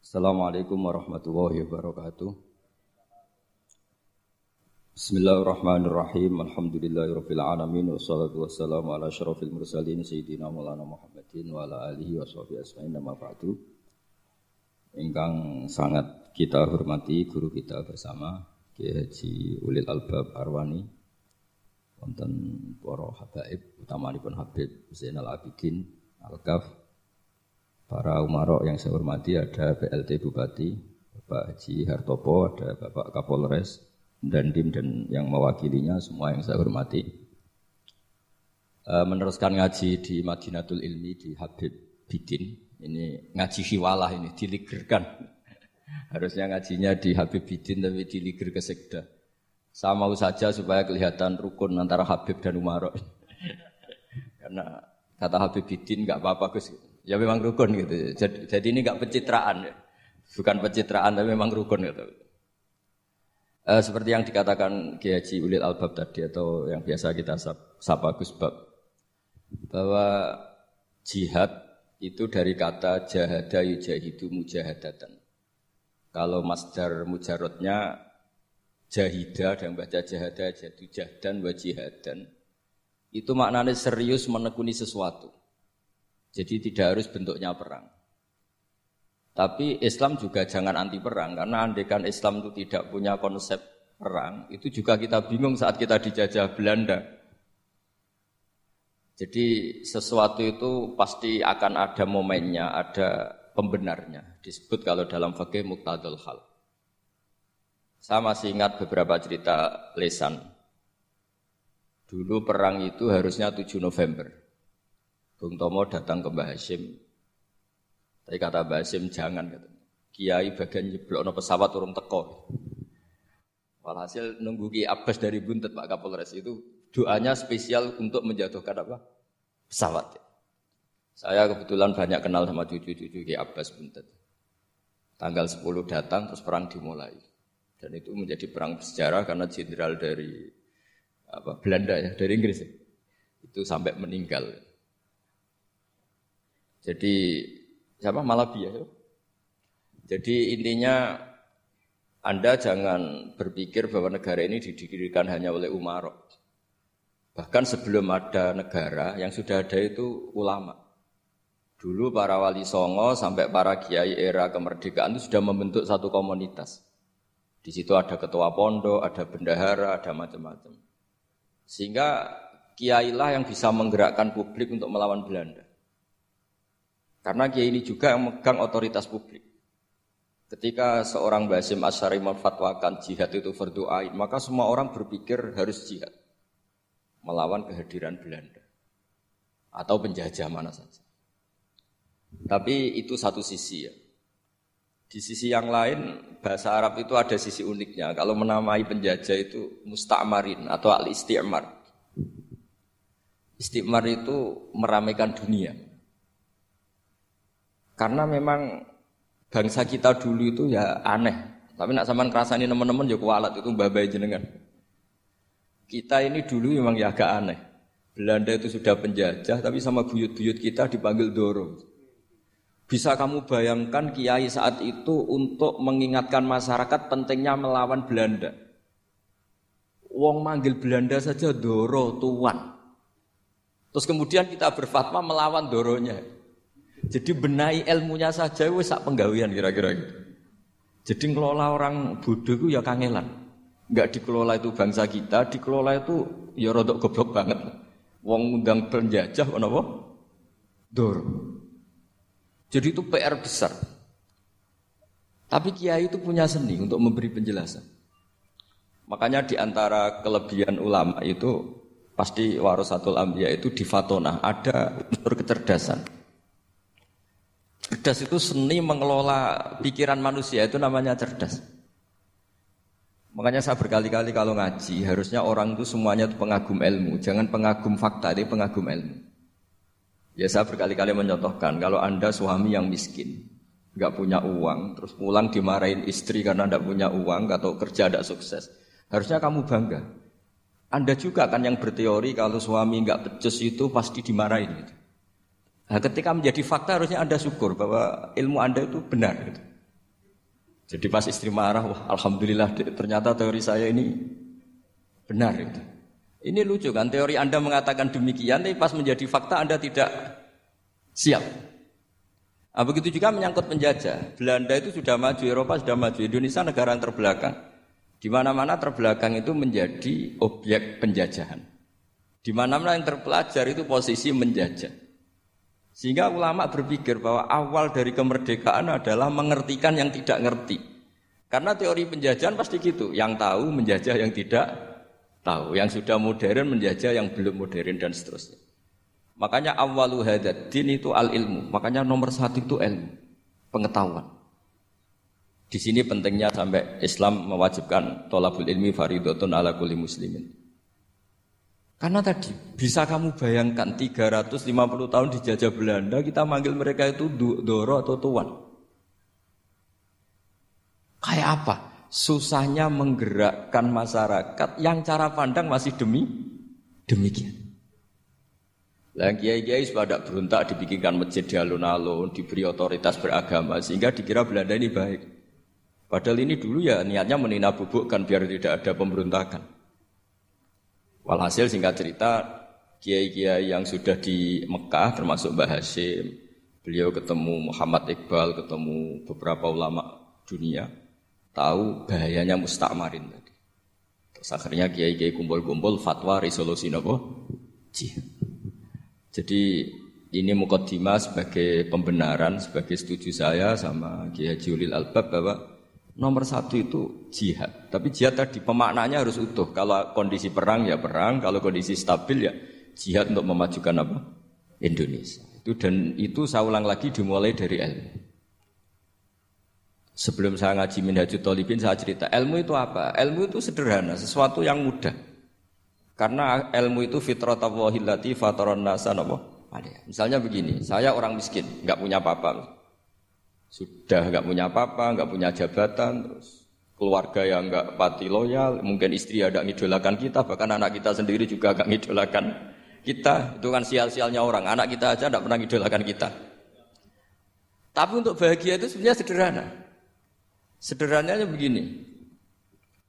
Assalamualaikum warahmatullahi wabarakatuh. Bismillahirrahmanirrahim. Alhamdulillahirabbil alamin wassalatu wassalamu ala asyrafil mursalin sayyidina Maulana Muhammadin wa ala alihi washabihi ajmain amma ba'du. Ingkang sangat kita hormati guru kita bersama Kiai Haji Ulil Albab Arwani wonten para habaib utamanipun Habib Zainal Abidin Al-Kaf para umarok yang saya hormati ada PLT Bupati, Bapak Haji Hartopo, ada Bapak Kapolres, dan Dim dan yang mewakilinya semua yang saya hormati. E, meneruskan ngaji di Madinatul Ilmi di Habib Bidin. Ini ngaji hiwalah ini, diligerkan. Harusnya ngajinya di Habib Bidin tapi diliger ke Sekda. Saya mau saja supaya kelihatan rukun antara Habib dan Umarok. Karena kata Habib Bidin nggak apa-apa. Ya memang rukun gitu. Jadi, jadi ini nggak pencitraan ya. Bukan pencitraan tapi memang rukun gitu. E, seperti yang dikatakan Kiai Ulil Albab tadi atau yang biasa kita sapa Gus Bab bahwa jihad itu dari kata jahada yujahidu mujahadatan. Kalau masdar mujarotnya jahida dan baca jahada jadu jahdan wa jihadan. Itu maknanya serius menekuni sesuatu. Jadi tidak harus bentuknya perang. Tapi Islam juga jangan anti perang karena andekan Islam itu tidak punya konsep perang, itu juga kita bingung saat kita dijajah Belanda. Jadi sesuatu itu pasti akan ada momennya, ada pembenarnya. Disebut kalau dalam fakih muktadul hal. Saya masih ingat beberapa cerita lesan. Dulu perang itu harusnya 7 November. Bung Tomo datang ke Mbah Hashim. Tapi kata Mbah Hashim jangan. Kiai bagian nyeblok pesawat turun teko. Walhasil nunggu Ki Abbas dari Buntet Pak Kapolres itu doanya spesial untuk menjatuhkan apa? Pesawat. Saya kebetulan banyak kenal sama cucu-cucu Ki Abbas Buntet. Tanggal 10 datang terus perang dimulai. Dan itu menjadi perang sejarah karena jenderal dari apa Belanda ya, dari Inggris ya. Itu sampai meninggal. Jadi siapa Malabi ya? Jadi intinya Anda jangan berpikir bahwa negara ini didirikan hanya oleh Umarok. Bahkan sebelum ada negara yang sudah ada itu ulama. Dulu para wali songo sampai para kiai era kemerdekaan itu sudah membentuk satu komunitas. Di situ ada ketua pondok, ada bendahara, ada macam-macam. Sehingga kiailah yang bisa menggerakkan publik untuk melawan Belanda. Karena kiai ini juga yang megang otoritas publik. Ketika seorang Basim Asyari memfatwakan jihad itu fardu ain, maka semua orang berpikir harus jihad. Melawan kehadiran Belanda. Atau penjajah mana saja. Tapi itu satu sisi ya. Di sisi yang lain, bahasa Arab itu ada sisi uniknya. Kalau menamai penjajah itu musta'marin atau al-isti'mar. Isti'mar itu meramaikan dunia. Karena memang bangsa kita dulu itu ya aneh. Tapi nak zaman kerasani teman-teman ya kualat itu babai jenengan. Kita ini dulu memang ya agak aneh. Belanda itu sudah penjajah, tapi sama buyut-buyut kita dipanggil Doro. Bisa kamu bayangkan kiai saat itu untuk mengingatkan masyarakat pentingnya melawan Belanda. Wong manggil Belanda saja Doro tuan. Terus kemudian kita berfatwa melawan Doronya. Jadi benahi ilmunya saja wis sak penggawean kira-kira gitu. Jadi ngelola orang bodoh itu ya kangelan. Enggak dikelola itu bangsa kita, dikelola itu ya rodok goblok banget. Wong undang penjajah apa? Dor. Jadi itu PR besar. Tapi kiai itu punya seni untuk memberi penjelasan. Makanya di antara kelebihan ulama itu pasti warasatul ambiyah itu di fatona ada unsur kecerdasan. Cerdas itu seni mengelola pikiran manusia itu namanya cerdas. Makanya saya berkali-kali kalau ngaji, harusnya orang itu semuanya itu pengagum ilmu, jangan pengagum fakta, tapi pengagum ilmu. Ya saya berkali-kali mencontohkan, kalau anda suami yang miskin, nggak punya uang, terus pulang dimarahin istri karena tidak punya uang atau kerja tidak sukses, harusnya kamu bangga. Anda juga kan yang berteori kalau suami nggak pecus itu pasti dimarahin. Gitu. Nah, ketika menjadi fakta harusnya anda syukur bahwa ilmu anda itu benar. Gitu. Jadi pas istri marah, wah alhamdulillah ternyata teori saya ini benar itu. Ini lucu kan, teori Anda mengatakan demikian, tapi pas menjadi fakta Anda tidak siap. Nah, begitu juga menyangkut penjajah. Belanda itu sudah maju, Eropa sudah maju, Indonesia negara yang terbelakang. Di mana-mana terbelakang itu menjadi objek penjajahan. Di mana-mana yang terpelajar itu posisi menjajah. Sehingga ulama berpikir bahwa awal dari kemerdekaan adalah mengertikan yang tidak ngerti. Karena teori penjajahan pasti gitu, yang tahu menjajah yang tidak tahu, yang sudah modern menjajah yang belum modern dan seterusnya. Makanya awalu hadad din itu al ilmu. Makanya nomor satu itu ilmu, pengetahuan. Di sini pentingnya sampai Islam mewajibkan tolabul ilmi faridotun ala kulli muslimin. Karena tadi bisa kamu bayangkan 350 tahun dijajah Belanda kita manggil mereka itu doro atau tuan. Kayak apa? Susahnya menggerakkan masyarakat yang cara pandang masih demi demikian. Lah kiai-kiai sudah berontak dibikinkan masjid di alun-alun, diberi otoritas beragama sehingga dikira Belanda ini baik. Padahal ini dulu ya niatnya menina bubukkan biar tidak ada pemberontakan. Walhasil singkat cerita, kiai-kiai yang sudah di Mekah termasuk Mbah Hashim, beliau ketemu Muhammad Iqbal, ketemu beberapa ulama dunia, tahu bahayanya mustakmarin tadi. Terus akhirnya kiai-kiai kumpul-kumpul fatwa resolusi nopo jihad. Jadi ini mukaddimah sebagai pembenaran, sebagai setuju saya sama Kiai Julil Albab bahwa Nomor satu itu jihad. Tapi jihad tadi pemaknanya harus utuh. Kalau kondisi perang ya perang, kalau kondisi stabil ya jihad untuk memajukan apa? Indonesia. Itu dan itu saya ulang lagi dimulai dari ilmu. Sebelum saya ngaji Minhajul Talibin saya cerita ilmu itu apa? Ilmu itu sederhana, sesuatu yang mudah. Karena ilmu itu fitratallahi fataron nasa Misalnya begini, saya orang miskin, nggak punya apa-apa. Sudah nggak punya apa-apa, nggak punya jabatan, terus keluarga yang nggak pati loyal, mungkin istri ada ngidolakan kita, bahkan anak kita sendiri juga nggak ngidolakan kita. Itu kan sial-sialnya orang. Anak kita aja nggak pernah ngidolakan kita. Tapi untuk bahagia itu sebenarnya sederhana. Sederhananya begini.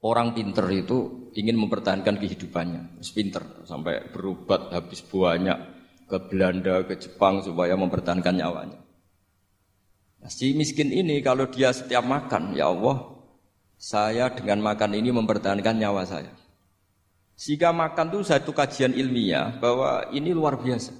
Orang pinter itu ingin mempertahankan kehidupannya. Terus pinter sampai berobat habis banyak ke Belanda, ke Jepang supaya mempertahankan nyawanya. Si miskin ini kalau dia setiap makan, ya Allah, saya dengan makan ini mempertahankan nyawa saya. Jika makan itu satu kajian ilmiah bahwa ini luar biasa.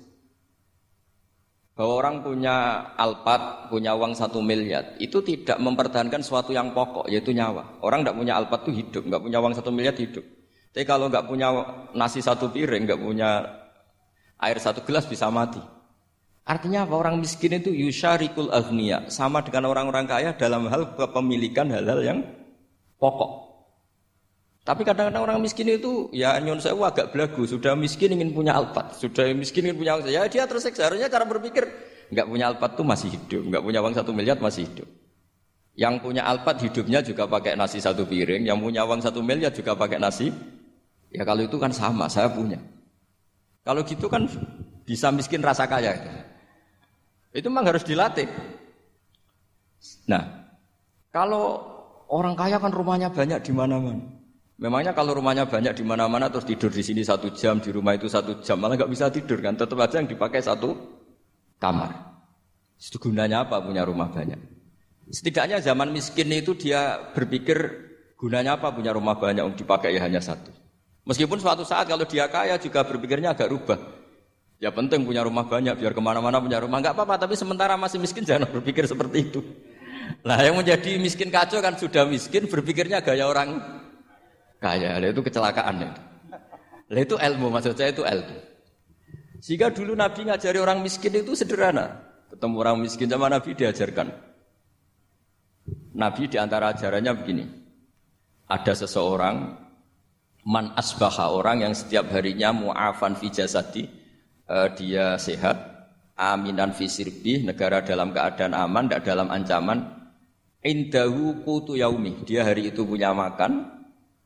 Bahwa orang punya alpat, punya uang satu miliar, itu tidak mempertahankan sesuatu yang pokok, yaitu nyawa. Orang tidak punya alpat itu hidup, nggak punya uang satu miliar hidup. Tapi kalau nggak punya nasi satu piring, nggak punya air satu gelas bisa mati. Artinya apa? Orang miskin itu yusyarikul agniya. Sama dengan orang-orang kaya dalam hal kepemilikan hal-hal yang pokok. Tapi kadang-kadang orang miskin itu ya nyon sewu agak belagu, sudah miskin ingin punya alpat, sudah miskin ingin punya ya dia tersiksa. Harusnya cara berpikir nggak punya alpat tuh masih hidup, nggak punya uang satu miliar masih hidup. Yang punya alpat hidupnya juga pakai nasi satu piring, yang punya uang satu miliar juga pakai nasi. Ya kalau itu kan sama, saya punya. Kalau gitu kan bisa miskin rasa kaya. Gitu. Itu memang harus dilatih. Nah, kalau orang kaya kan rumahnya banyak di mana-mana. Memangnya kalau rumahnya banyak di mana-mana terus tidur di sini satu jam, di rumah itu satu jam, malah nggak bisa tidur kan? Tetap aja yang dipakai satu kamar. Itu gunanya apa punya rumah banyak? Setidaknya zaman miskin itu dia berpikir gunanya apa punya rumah banyak untuk dipakai ya hanya satu. Meskipun suatu saat kalau dia kaya juga berpikirnya agak rubah. Ya penting punya rumah banyak, biar ke mana-mana punya rumah. Enggak apa-apa, tapi sementara masih miskin jangan berpikir seperti itu. Nah yang menjadi miskin kacau kan sudah miskin, berpikirnya gaya orang kaya. Itu kecelakaan. Nah, itu ilmu, maksud saya itu ilmu. Sehingga dulu Nabi ngajari orang miskin itu sederhana. Ketemu orang miskin sama Nabi diajarkan. Nabi di antara ajarannya begini. ada seseorang man asbaha orang yang setiap harinya mu'afan fi jasadi uh, dia sehat. Aminan fi sirbi negara dalam keadaan aman tidak dalam ancaman. Indahu kutu yaumi dia hari itu punya makan.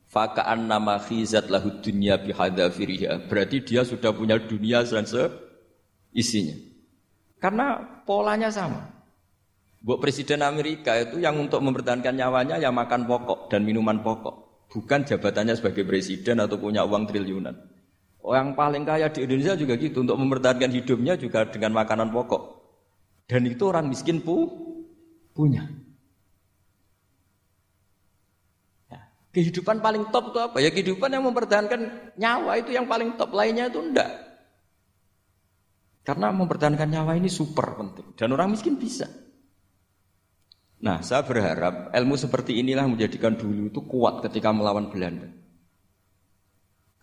Fakaan nama khizat lahu dunya bihadafiriha berarti dia sudah punya dunia dan isinya. Karena polanya sama. Buat Presiden Amerika itu yang untuk mempertahankan nyawanya ya makan pokok dan minuman pokok. Bukan jabatannya sebagai presiden atau punya uang triliunan. Orang paling kaya di Indonesia juga gitu. Untuk mempertahankan hidupnya juga dengan makanan pokok. Dan itu orang miskin pu punya. Ya. Kehidupan paling top itu apa? Ya kehidupan yang mempertahankan nyawa itu yang paling top. Lainnya itu enggak. Karena mempertahankan nyawa ini super penting. Dan orang miskin bisa. Nah, saya berharap ilmu seperti inilah menjadikan dulu itu kuat ketika melawan Belanda.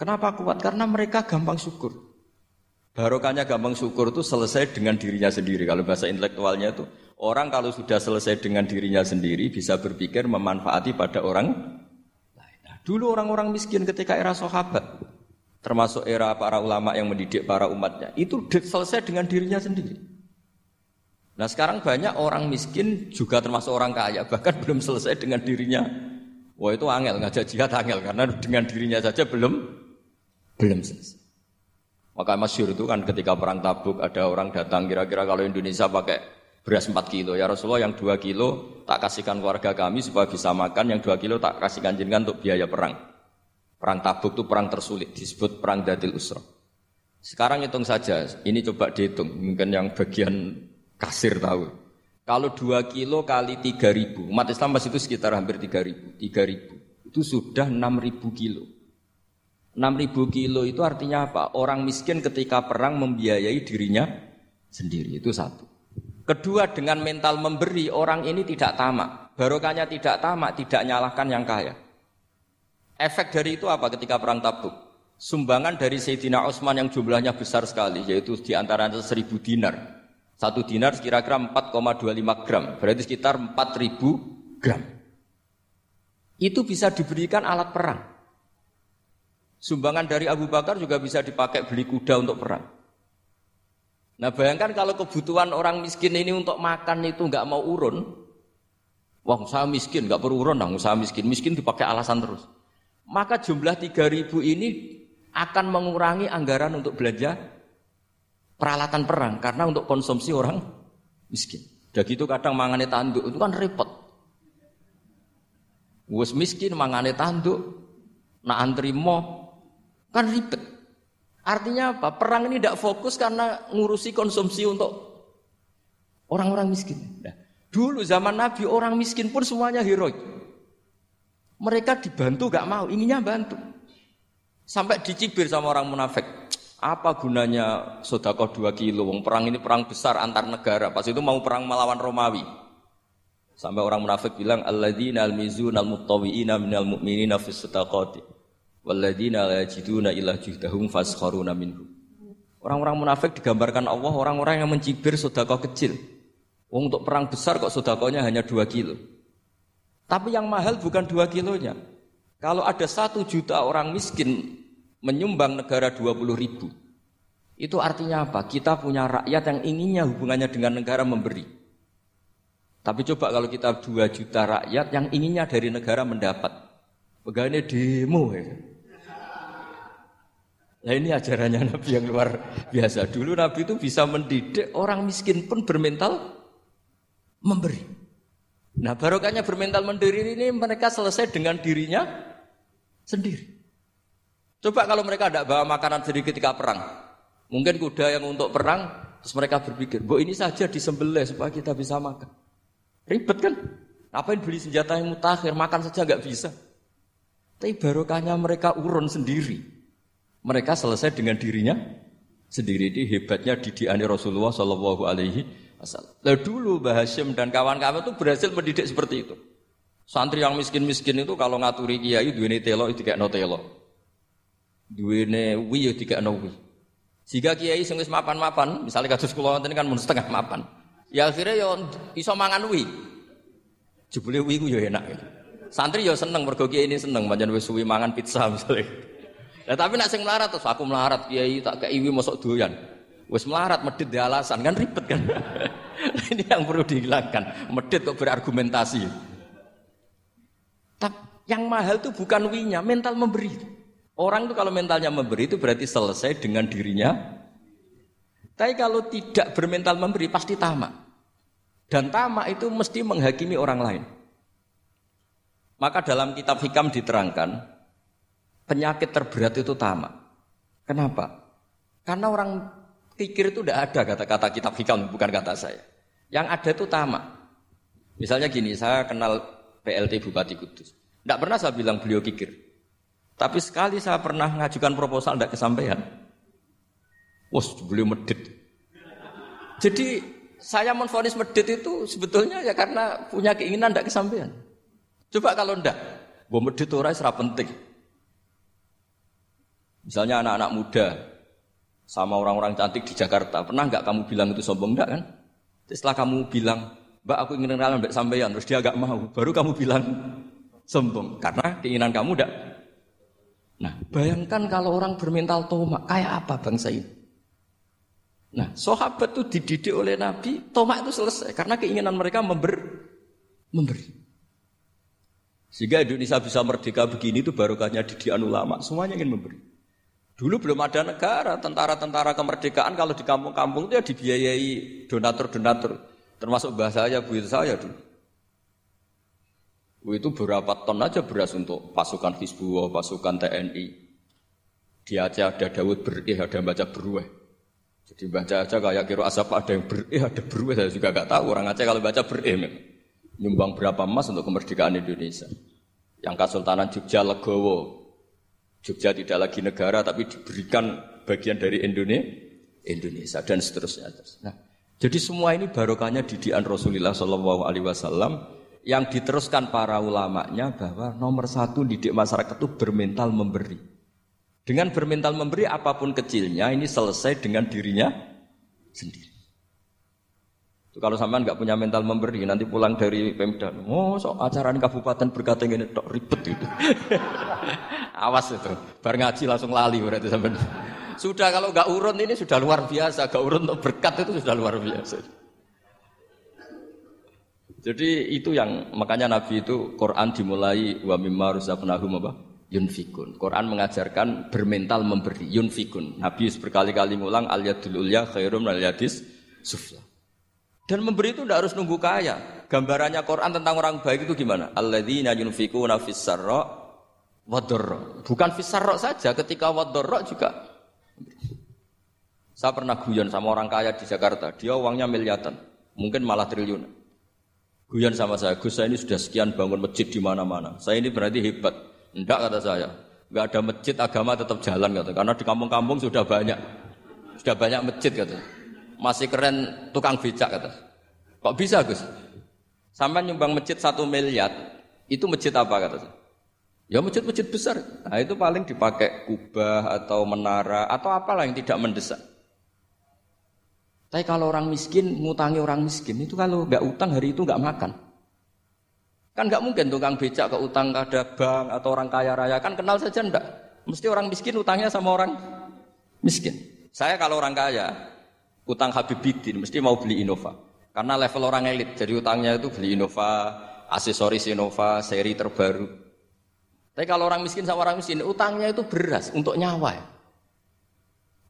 Kenapa kuat? Karena mereka gampang syukur. Barokahnya gampang syukur itu selesai dengan dirinya sendiri. Kalau bahasa intelektualnya itu orang kalau sudah selesai dengan dirinya sendiri bisa berpikir memanfaati pada orang lain. Nah, dulu orang-orang miskin ketika era sahabat, termasuk era para ulama yang mendidik para umatnya, itu selesai dengan dirinya sendiri. Nah sekarang banyak orang miskin juga termasuk orang kaya bahkan belum selesai dengan dirinya. Wah itu angel ngajak jihad angel karena dengan dirinya saja belum belum selesai. Maka masyur itu kan ketika perang tabuk ada orang datang kira-kira kalau Indonesia pakai beras 4 kilo ya Rasulullah yang 2 kilo tak kasihkan keluarga kami supaya bisa makan yang 2 kilo tak kasihkan jenengan untuk biaya perang. Perang tabuk itu perang tersulit disebut perang dadil usra. Sekarang hitung saja, ini coba dihitung, mungkin yang bagian kasir tahu. Kalau dua kilo kali tiga ribu, umat Islam masih itu sekitar hampir tiga ribu. Tiga ribu itu sudah enam ribu kilo. Enam ribu kilo itu artinya apa? Orang miskin ketika perang membiayai dirinya sendiri itu satu. Kedua dengan mental memberi orang ini tidak tamak. Barokahnya tidak tamak, tidak nyalahkan yang kaya. Efek dari itu apa ketika perang tabuk? Sumbangan dari Sayyidina Utsman yang jumlahnya besar sekali, yaitu di antara seribu dinar. Satu dinar kira-kira 4,25 gram, berarti sekitar 4000 gram. Itu bisa diberikan alat perang. Sumbangan dari Abu Bakar juga bisa dipakai beli kuda untuk perang. Nah bayangkan kalau kebutuhan orang miskin ini untuk makan itu nggak mau urun, wah usaha miskin nggak perlu urun, nah, usaha miskin miskin dipakai alasan terus. Maka jumlah 3000 ini akan mengurangi anggaran untuk belanja peralatan perang karena untuk konsumsi orang miskin. Udah gitu kadang mangane tanduk itu kan repot. Wes miskin mangane tanduk, nak antri mo kan ribet. Artinya apa? Perang ini tidak fokus karena ngurusi konsumsi untuk orang-orang miskin. Nah, dulu zaman Nabi orang miskin pun semuanya heroik. Mereka dibantu gak mau, inginnya bantu. Sampai dicibir sama orang munafik. Apa gunanya sodako dua kilo? Wong perang ini perang besar antar negara. Pas itu mau perang melawan Romawi. Sampai orang munafik bilang alladzina almizuna almuttawiina minal mu'minina fis sadaqati walladzina la yajiduna illa juhdahum faskharuna minhum. Orang-orang munafik digambarkan Allah orang-orang yang mencibir sodako kecil. Wong untuk perang besar kok sodakonya hanya dua kilo. Tapi yang mahal bukan dua kilonya. Kalau ada satu juta orang miskin menyumbang negara 20 ribu. Itu artinya apa? Kita punya rakyat yang inginnya hubungannya dengan negara memberi. Tapi coba kalau kita 2 juta rakyat yang inginnya dari negara mendapat. Pegawainya demo ya. Nah ini ajarannya Nabi yang luar biasa. Dulu Nabi itu bisa mendidik orang miskin pun bermental memberi. Nah barokahnya bermental mendiri ini mereka selesai dengan dirinya sendiri. Coba kalau mereka tidak bawa makanan sendiri ketika perang. Mungkin kuda yang untuk perang, terus mereka berpikir, bu ini saja disembelih supaya kita bisa makan. Ribet kan? Ngapain beli senjata yang mutakhir, makan saja nggak bisa. Tapi barokahnya mereka urun sendiri. Mereka selesai dengan dirinya sendiri. Ini hebatnya didiani Rasulullah Shallallahu Alaihi Wasallam. Lalu dulu Mbah Hashim dan kawan-kawan itu berhasil mendidik seperti itu. Santri yang miskin-miskin itu kalau ngaturi kiai duweni telo itu kayak no telo duwene wi ya dikekno wi. Jika kiai sing wis mapan-mapan, misalnya kados kula wonten kan mun setengah mapan. Ya akhirnya ya iso mangan wi. Jebule wi ku ya enak. Santri ya seneng mergo ini seneng pancen wis suwi mangan pizza misalnya. Tapi nak sing melarat terus aku melarat kiai tak keiwi mosok doyan. Wis melarat medit di alasan kan ribet kan. Ini yang perlu dihilangkan. Medit kok berargumentasi. Tapi yang mahal itu bukan winya, mental memberi. Orang itu kalau mentalnya memberi itu berarti selesai dengan dirinya. Tapi kalau tidak bermental memberi pasti tamak. Dan tamak itu mesti menghakimi orang lain. Maka dalam kitab hikam diterangkan, penyakit terberat itu tamak. Kenapa? Karena orang pikir itu tidak ada kata-kata kitab hikam, bukan kata saya. Yang ada itu tamak. Misalnya gini, saya kenal PLT Bupati Kudus. Tidak pernah saya bilang beliau kikir. Tapi sekali saya pernah mengajukan proposal tidak kesampaian. Wah, beliau medit. Jadi saya menfonis medit itu sebetulnya ya karena punya keinginan tidak kesampaian. Coba kalau ndak, gue medit orang serap penting. Misalnya anak-anak muda sama orang-orang cantik di Jakarta, pernah nggak kamu bilang itu sombong ndak kan? Setelah kamu bilang, Mbak aku ingin kenalan Mbak sampeyan, terus dia agak mau, baru kamu bilang sombong karena keinginan kamu ndak. Nah, bayangkan kalau orang bermental tomak, kayak apa bangsa ini? Nah, sahabat itu dididik oleh Nabi, tomak itu selesai karena keinginan mereka member, memberi. Sehingga Indonesia bisa merdeka begini itu barokahnya didikan ulama. Semuanya ingin memberi. Dulu belum ada negara, tentara-tentara kemerdekaan kalau di kampung-kampung itu ya dibiayai donatur-donatur. Termasuk bahasa saya, bu saya dulu. Itu berapa ton aja beras untuk pasukan Hizbullah, pasukan TNI. Di Aceh ada Dawud berih, ada baca berueh. Jadi baca aja kayak kira asap ada yang berih, ada berueh. Saya juga gak tahu orang Aceh kalau baca berih nyumbang berapa emas untuk kemerdekaan Indonesia. Yang Kesultanan Jogja Legowo. Jogja tidak lagi negara tapi diberikan bagian dari Indonesia dan seterusnya. Nah, jadi semua ini barokahnya didikan Rasulullah Shallallahu Alaihi Wasallam yang diteruskan para ulamanya bahwa nomor satu didik masyarakat itu bermental memberi. Dengan bermental memberi apa pun kecilnya ini selesai dengan dirinya sendiri. Itu kalau sampean nggak punya mental memberi, nanti pulang dari Pemda, oh so acara kabupaten berkata ini tok ribet itu. Awas itu, bar ngaji langsung lali berarti sampean. Sudah kalau nggak urun ini sudah luar biasa, gak urun untuk berkat itu sudah luar biasa. Jadi itu yang makanya Nabi itu Quran dimulai wa mimma rusabnahum apa? Yunfikun. Quran mengajarkan bermental memberi. Yunfikun. Nabi berkali-kali ngulang al yadul ulya khairum al yadis sufla. Dan memberi itu tidak harus nunggu kaya. Gambarannya Quran tentang orang baik itu gimana? Alladzina yunfikuna fis sarra Bukan fis saja, ketika wadorro juga. Saya pernah guyon sama orang kaya di Jakarta, dia uangnya miliaran, mungkin malah triliun. Guyon sama saya, Gus saya ini sudah sekian bangun masjid di mana-mana. Saya ini berarti hebat. Enggak kata saya. Enggak ada masjid agama tetap jalan kata. Karena di kampung-kampung sudah banyak. Sudah banyak masjid kata masih keren tukang becak kata. Kok bisa Gus? Sampai nyumbang masjid satu miliar, itu masjid apa kata Ya masjid-masjid besar. Nah itu paling dipakai kubah atau menara atau apalah yang tidak mendesak. Tapi kalau orang miskin ngutangi orang miskin itu kalau nggak utang hari itu nggak makan. Kan nggak mungkin tukang becak ke utang ada bank atau orang kaya raya kan kenal saja ndak. Mesti orang miskin utangnya sama orang miskin. Saya kalau orang kaya, utang Habib Bidin mesti mau beli Innova. Karena level orang elit, jadi utangnya itu beli Innova, aksesoris Innova, seri terbaru. Tapi kalau orang miskin sama orang miskin, utangnya itu beras untuk nyawa.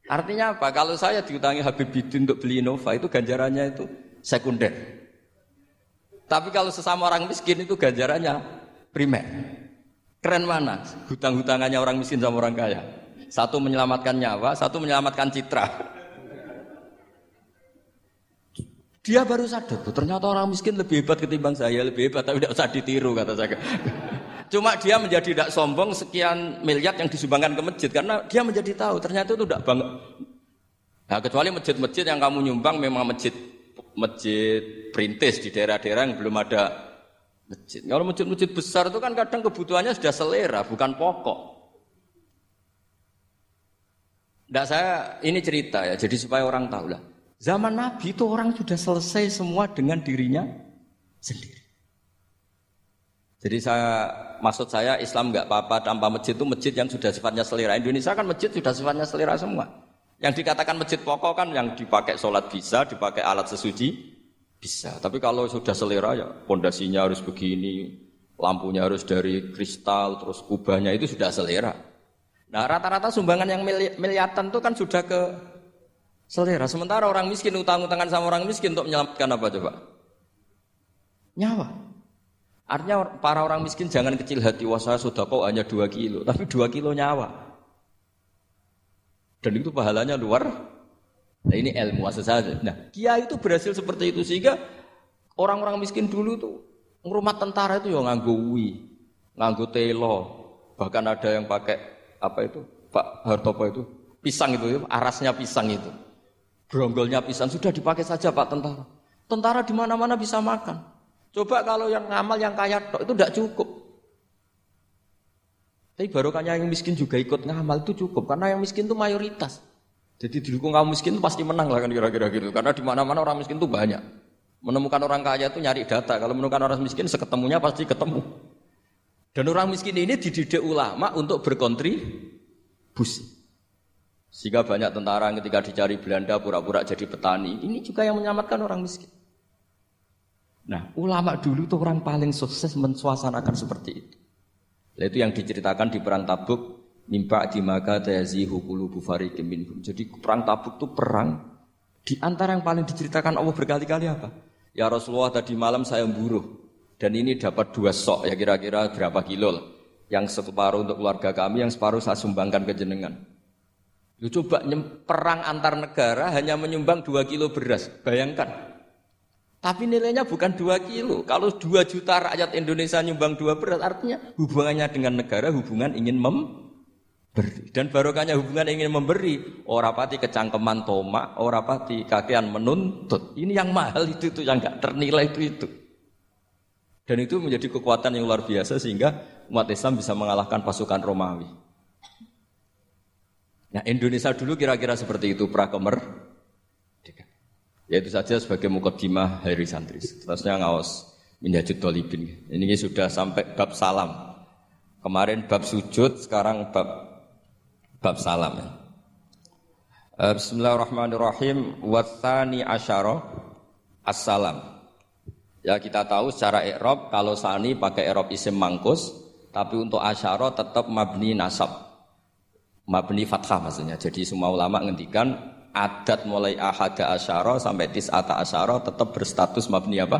Artinya apa? Kalau saya diutangi Habib Bidin untuk beli Innova, itu ganjarannya itu sekunder. Tapi kalau sesama orang miskin itu ganjarannya primer. Keren mana? Hutang-hutangannya orang miskin sama orang kaya. Satu menyelamatkan nyawa, satu menyelamatkan citra. Dia baru sadar, ternyata orang miskin lebih hebat ketimbang saya, lebih hebat tapi tidak usah ditiru kata saya. Cuma dia menjadi tidak sombong sekian miliar yang disumbangkan ke masjid karena dia menjadi tahu ternyata itu tidak banget. Nah, kecuali masjid-masjid yang kamu nyumbang memang masjid masjid perintis di daerah-daerah yang belum ada masjid. Kalau masjid-masjid besar itu kan kadang kebutuhannya sudah selera, bukan pokok. Tidak saya ini cerita ya, jadi supaya orang tahu lah. Zaman Nabi itu orang sudah selesai semua dengan dirinya sendiri. Jadi saya maksud saya Islam nggak apa-apa tanpa masjid itu masjid yang sudah sifatnya selera. Indonesia kan masjid sudah sifatnya selera semua. Yang dikatakan masjid pokok kan yang dipakai sholat bisa, dipakai alat sesuci bisa. Tapi kalau sudah selera ya pondasinya harus begini, lampunya harus dari kristal, terus kubahnya itu sudah selera. Nah rata-rata sumbangan yang miliatan itu kan sudah ke selera. Sementara orang miskin utang-utangan sama orang miskin untuk menyelamatkan apa coba? Nyawa. Artinya para orang miskin jangan kecil hati, wah saya sudah kok hanya dua kilo, tapi dua kilo nyawa. Dan itu pahalanya luar. Nah ini ilmu saja. Nah kiai itu berhasil seperti itu sehingga orang-orang miskin dulu tuh rumah tentara itu ya nganggo wi, nganggo telo, bahkan ada yang pakai apa itu Pak Hartopo itu pisang itu, ya, arasnya pisang itu, bronggolnya pisang sudah dipakai saja Pak tentara. Tentara di mana-mana bisa makan. Coba kalau yang ngamal yang kaya tok itu tidak cukup. Tapi barokahnya yang miskin juga ikut ngamal itu cukup karena yang miskin itu mayoritas. Jadi didukung kaum miskin itu pasti menang lah kan kira-kira gitu. Karena di mana-mana orang miskin itu banyak. Menemukan orang kaya itu nyari data. Kalau menemukan orang miskin seketemunya pasti ketemu. Dan orang miskin ini dididik ulama untuk berkontribusi. Sehingga banyak tentara ketika dicari Belanda pura-pura jadi petani. Ini juga yang menyelamatkan orang miskin. Nah, ulama dulu itu orang paling sukses mensuasanakan seperti itu. Itu yang diceritakan di perang Tabuk, mimpa di maka tayazihu qulubu fariqim minhum. Jadi perang Tabuk itu perang di antara yang paling diceritakan Allah berkali-kali apa? Ya Rasulullah tadi malam saya memburuh dan ini dapat dua sok ya kira-kira berapa kilo lah. Yang separuh untuk keluarga kami, yang separuh saya sumbangkan ke jenengan. Lu coba perang antar negara hanya menyumbang dua kilo beras. Bayangkan, tapi nilainya bukan dua kilo. Kalau dua juta rakyat Indonesia nyumbang dua beras, artinya hubungannya dengan negara hubungan ingin memberi. Dan barokahnya hubungan ingin memberi, ora pati kecangkeman toma, ora pati kakean menuntut. Ini yang mahal itu itu yang nggak ternilai itu itu. Dan itu menjadi kekuatan yang luar biasa sehingga umat Islam bisa mengalahkan pasukan Romawi. Nah Indonesia dulu kira-kira seperti itu prakemer Ya itu saja sebagai mukaddimah hari santri. Terusnya ngawas minhajud dolibin. Ini sudah sampai bab salam. Kemarin bab sujud, sekarang bab bab salam. Ya. Eh, bismillahirrahmanirrahim. Wathani asyara assalam. Ya kita tahu secara i'rab kalau sani pakai i'rab isim mangkus, tapi untuk asyara tetap mabni nasab. Mabni fathah maksudnya. Jadi semua ulama ngendikan adat mulai ahada asyara sampai tis'ata asyara tetap berstatus mabni apa?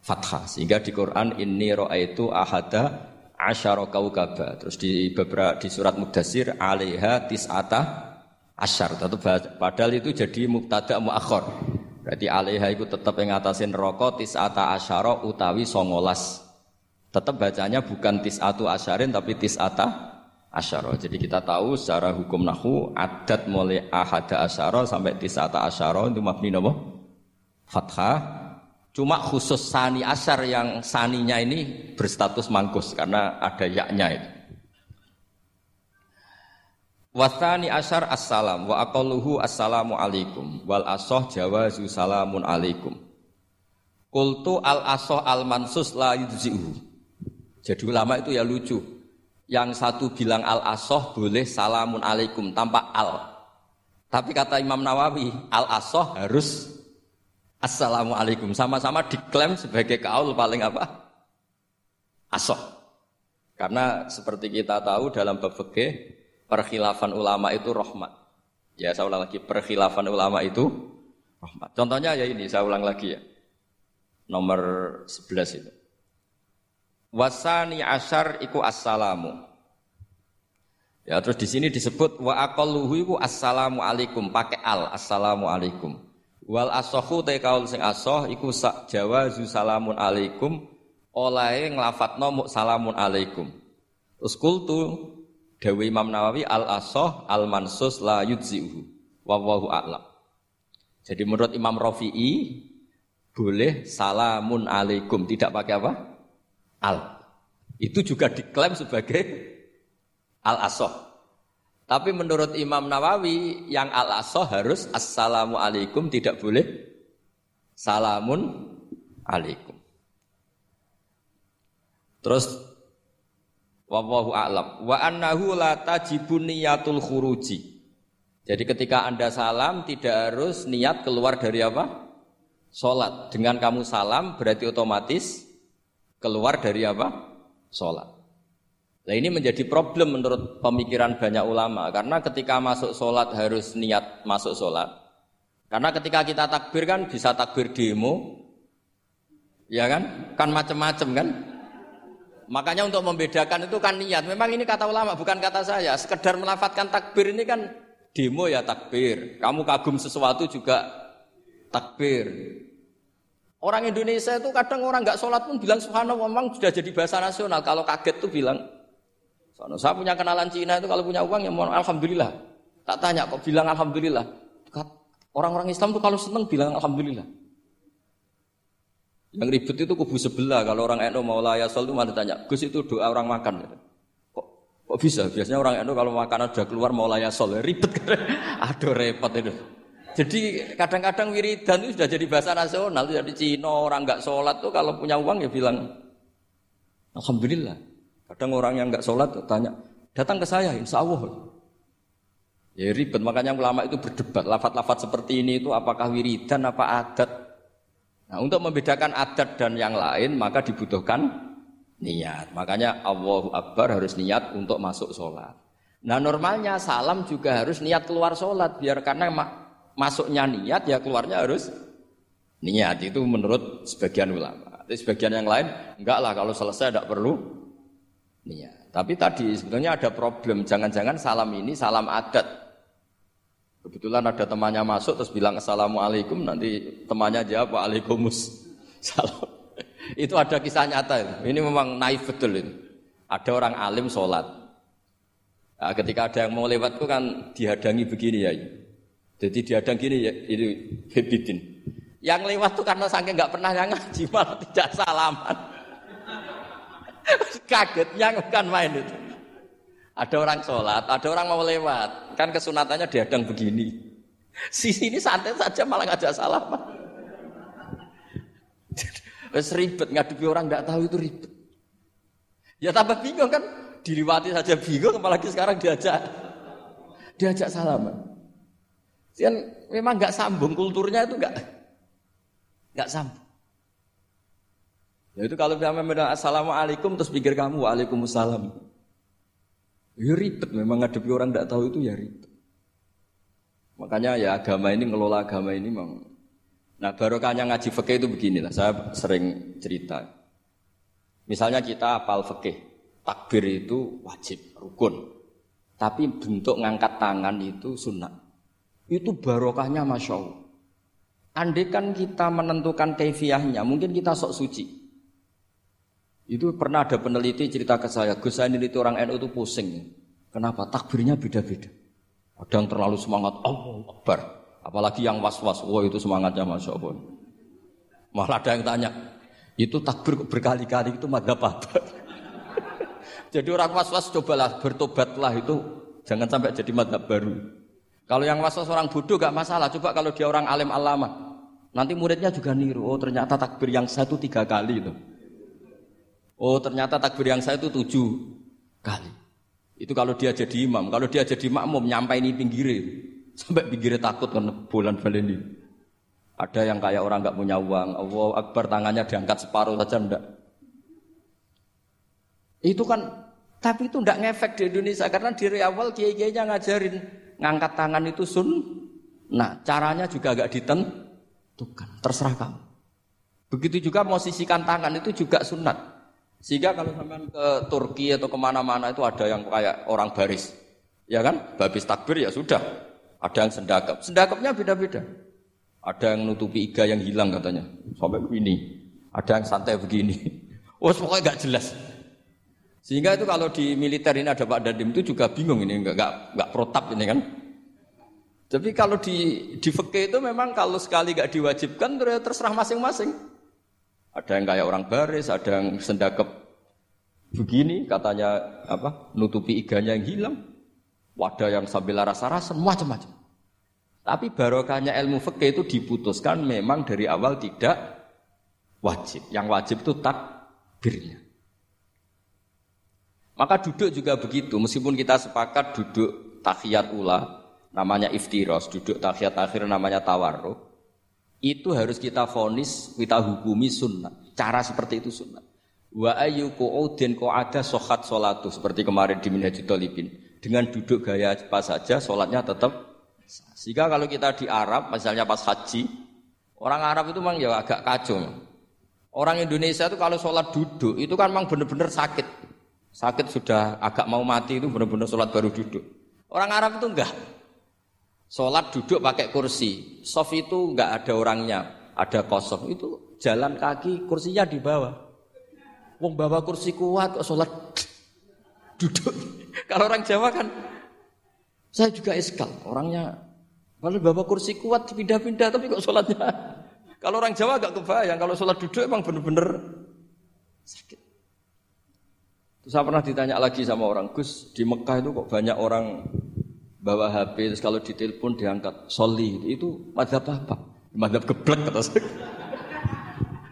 Fathah. Sehingga di Quran ini roa itu ahada asyara kaukaba. Terus di beberapa di surat Mudassir alaiha tis'ata asyar. Tentu padahal itu jadi mubtada muakhir. Berarti alaiha itu tetap yang ngatasin rokok tis'ata asyara utawi songolas. Tetap bacanya bukan tis'atu asyarin tapi tis'ata asyara. Jadi kita tahu secara hukum nahu adat mulai ahada asyara sampai tisata asyara itu mabni napa? Fathah. Cuma khusus sani asyar yang saninya ini berstatus mangkus karena ada yaknya itu. Wasani asyar assalam wa aqalluhu assalamu alaikum wal asoh jawazu salamun alaikum. Kultu al asoh al mansus la yudzi'uhu. Jadi ulama itu ya lucu. Yang satu bilang al-asoh boleh salamun alaikum tanpa al. Tapi kata Imam Nawawi, al-asoh harus assalamu alaikum. Sama-sama diklaim sebagai kaul paling apa? Asoh. Karena seperti kita tahu dalam bab perkhilafan ulama itu rahmat. Ya saya ulang lagi, perkhilafan ulama itu rahmat. Contohnya ya ini, saya ulang lagi ya. Nomor 11 itu. Wasani asyar iku assalamu. Ya terus di sini disebut wa aqalluhu iku assalamu alaikum pakai al assalamu alaikum. Wal asohu te kaul sing asoh iku sak jawazu salamun alaikum oleh nglafadzno mu salamun alaikum. Terus kultu Dewi Imam Nawawi al asoh al mansus la yudziuhu. Wallahu a'lam. Jadi menurut Imam Rafi'i boleh salamun alaikum tidak pakai apa? Al. Itu juga diklaim sebagai al asoh. Tapi menurut Imam Nawawi yang al asoh harus assalamu alaikum tidak boleh salamun alaikum. Terus wallahu a'lam wa annahu la tajibun niyatul khuruji. Jadi ketika Anda salam tidak harus niat keluar dari apa? Salat. Dengan kamu salam berarti otomatis keluar dari apa? Salat. Nah ini menjadi problem menurut pemikiran banyak ulama karena ketika masuk sholat harus niat masuk sholat. Karena ketika kita takbir kan bisa takbir demo, ya kan? Kan macam-macam kan? Makanya untuk membedakan itu kan niat. Memang ini kata ulama, bukan kata saya. Sekedar melafatkan takbir ini kan demo ya takbir. Kamu kagum sesuatu juga takbir. Orang Indonesia itu kadang orang nggak sholat pun bilang subhanallah memang sudah jadi bahasa nasional. Kalau kaget tuh bilang, saya punya kenalan Cina itu kalau punya uang ya mohon alhamdulillah. Tak tanya kok bilang alhamdulillah. Orang-orang Islam tuh kalau seneng bilang alhamdulillah. Yang ribet itu kubu sebelah. Kalau orang NU mau layasol itu mana tanya, Gus itu doa orang makan. Kok, kok bisa? Biasanya orang NU kalau makanan sudah keluar mau layasol, ya ribet. Aduh repot itu. Jadi kadang-kadang wiridan itu sudah jadi bahasa nasional. Jadi Cina orang nggak sholat tuh kalau punya uang ya bilang Alhamdulillah. Kadang orang yang nggak sholat tuh tanya, datang ke saya, insya Allah. Ya ribet, makanya ulama itu berdebat. Lafat-lafat seperti ini itu apakah wiridan, apa adat. Nah, untuk membedakan adat dan yang lain maka dibutuhkan niat. Makanya Allahu Akbar harus niat untuk masuk sholat. Nah normalnya salam juga harus niat keluar sholat biar karena masuknya niat ya keluarnya harus niat itu menurut sebagian ulama. Tapi sebagian yang lain enggak lah kalau selesai tidak perlu niat. Tapi tadi sebetulnya ada problem. Jangan-jangan salam ini salam adat. Kebetulan ada temannya masuk terus bilang assalamualaikum nanti temannya jawab waalaikumsalam. itu ada kisah nyata. Ini memang naif betul ini. Ada orang alim sholat. Nah, ketika ada yang mau lewat itu kan dihadangi begini ya. Jadi diadang gini ya itu hebitin. Yang lewat tuh karena saking nggak pernah yang ngaji malah tidak salaman. Kagetnya bukan main itu. Ada orang sholat, ada orang mau lewat. Kan kesunatannya diadang begini. Sisi ini santai saja malah ngajak salaman. Wes ribet ngadepi orang nggak tahu itu ribet. Ya tambah bingung kan, diliwati saja bingung apalagi sekarang diajak diajak salaman. Kan memang nggak sambung kulturnya itu nggak nggak sambung. Ya itu kalau dia bilang assalamualaikum terus pikir kamu waalaikumsalam. Ya ribet memang ngadepi orang tidak tahu itu ya ribet. Makanya ya agama ini ngelola agama ini memang. Nah barokahnya ngaji fikih itu beginilah. Saya sering cerita. Misalnya kita apal fikih, takbir itu wajib, rukun. Tapi bentuk ngangkat tangan itu sunnah. Itu barokahnya masya Allah. Andai kan kita menentukan kefiahnya, mungkin kita sok suci. Itu pernah ada peneliti cerita ke saya, Gus saya itu orang NU itu pusing. Kenapa? Takbirnya beda-beda. Ada yang terlalu semangat, Allah Akbar. Apalagi yang was-was, wah itu semangatnya Masya Allah. Malah ada yang tanya, itu takbir berkali-kali itu madhab apa? jadi orang was-was cobalah bertobatlah itu jangan sampai jadi madhab baru. Kalau yang was-was orang bodoh gak masalah. Coba kalau dia orang alim alama, nanti muridnya juga niru. Oh ternyata takbir yang satu tiga kali itu. Oh ternyata takbir yang saya itu tujuh kali. Itu kalau dia jadi imam. Kalau dia jadi makmum nyampe ini pinggir sampai pinggirnya takut karena bulan ini. Ada yang kayak orang nggak punya uang, Allah Akbar tangannya diangkat separuh saja ndak. Itu kan, tapi itu ndak ngefek di Indonesia karena dari awal kiai-kiainya ngajarin ngangkat tangan itu sun. Nah, caranya juga agak ditentukan, terserah kamu. Begitu juga posisikan tangan itu juga sunat. Sehingga kalau sampai ke Turki atau ke mana-mana itu ada yang kayak orang baris. Ya kan? Babis takbir ya sudah. Ada yang sendakap. Sendakapnya beda-beda. Ada yang nutupi iga yang hilang katanya. Sampai begini. Ada yang santai begini. Oh pokoknya gak jelas. Sehingga itu kalau di militer ini ada Pak Dadim itu juga bingung ini. Nggak, nggak, nggak protap ini kan. Tapi kalau di di itu memang kalau sekali gak diwajibkan terserah masing-masing. Ada yang kayak orang baris, ada yang sendakep begini, katanya apa? Nutupi iganya yang hilang. Wadah yang sambil rasa-rasa, macam-macam. Tapi barokahnya ilmu fikih itu diputuskan memang dari awal tidak wajib. Yang wajib itu takbirnya. Maka duduk juga begitu, meskipun kita sepakat duduk tahiyat ula, namanya iftiros, duduk tahiyat akhir namanya tawarruk, itu harus kita fonis, kita hukumi sunnah. Cara seperti itu sunnah. Wa ayu qu'udin ada sohat solatu seperti kemarin di Minhajul Talibin. Dengan duduk gaya apa saja, sholatnya tetap. Sehingga kalau kita di Arab, misalnya pas haji, orang Arab itu memang ya agak kacau. Orang Indonesia itu kalau sholat duduk itu kan memang benar-benar sakit. Sakit sudah agak mau mati itu benar-benar sholat baru duduk. Orang Arab itu enggak. Sholat duduk pakai kursi. Sof itu enggak ada orangnya, ada kosong. Itu jalan kaki, kursinya di bawah. Wong bawa kursi kuat kok sholat duduk. Kalau orang Jawa kan, saya juga eskal. Orangnya, kalau bawa kursi kuat pindah-pindah tapi kok sholatnya. Kalau orang Jawa agak kebayang, kalau sholat duduk emang bener-bener sakit. Terus saya pernah ditanya lagi sama orang, Gus di Mekah itu kok banyak orang bawa HP, terus kalau ditelepon diangkat soli, itu madhab apa? Madhab geblek kata saya.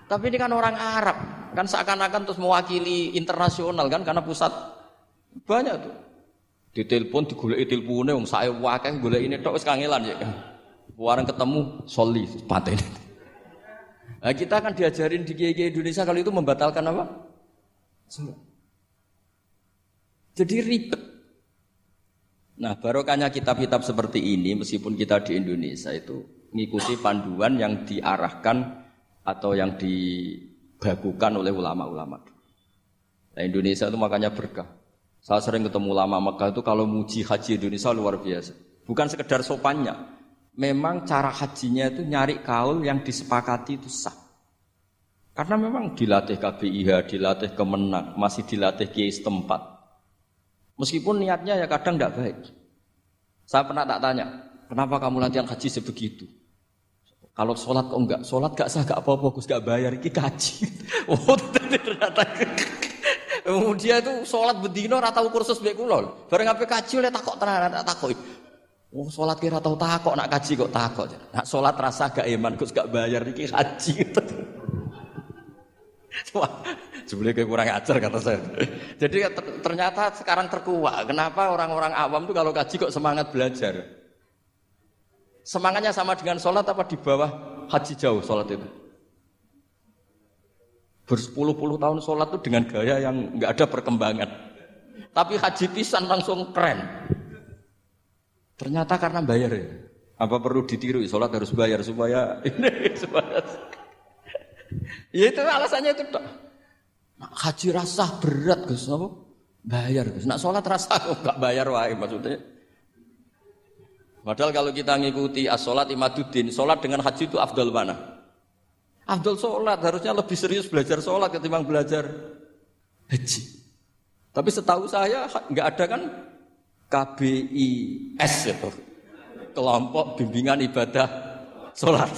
Tapi ini kan orang Arab, kan seakan-akan terus mewakili internasional kan, karena pusat banyak tuh. Ditelepon, digulai teleponnya, wong saya wakil gulai ini tok kangelan ya. Warang ketemu soli, paten. Nah, kita kan diajarin di GG Indonesia kalau itu membatalkan apa? Sunnah. Jadi ribet. Nah, barokahnya kitab-kitab seperti ini, meskipun kita di Indonesia itu mengikuti panduan yang diarahkan atau yang dibagukan oleh ulama-ulama. Nah, Indonesia itu makanya berkah. Saya sering ketemu ulama Mekah itu kalau muji haji Indonesia luar biasa. Bukan sekedar sopannya. Memang cara hajinya itu nyari kaul yang disepakati itu sah. Karena memang dilatih KBIH, dilatih kemenang, masih dilatih kiai setempat. Meskipun niatnya ya kadang tidak baik. Saya pernah tak tanya, kenapa kamu latihan haji sebegitu? Kalau sholat kok enggak? Sholat gak sah, gak apa-apa, Gus gak bayar, ini kaji. Oh, ternyata. Kemudian itu sholat bedino atau kursus baik kulol. Bareng apa kaji oleh takok tenan, tak takok. Oh, sholat kira tahu takok, nak kaji kok takok. Nak sholat rasa gak iman, Gus gak bayar, ini kaji. Jebule kayak kurang ajar kata saya. Jadi ternyata sekarang terkuak. Kenapa orang-orang awam tuh kalau kaji kok semangat belajar? Semangatnya sama dengan sholat apa di bawah haji jauh sholat itu? Berpuluh-puluh tahun sholat itu dengan gaya yang nggak ada perkembangan. Tapi haji pisan langsung keren. Ternyata karena bayar ya. Apa perlu ditiru? Sholat harus bayar supaya ini supaya. Ya itu alasannya itu. Haji rasa berat Gus, apa? Bayar Gus. Nak sholat rasa kok gak bayar wae maksudnya. Padahal kalau kita ngikuti as-sholat imaduddin, sholat dengan haji itu afdal mana? Afdal sholat, harusnya lebih serius belajar sholat ketimbang belajar haji. Tapi setahu saya nggak ada kan KBIS itu, kelompok bimbingan ibadah sholat.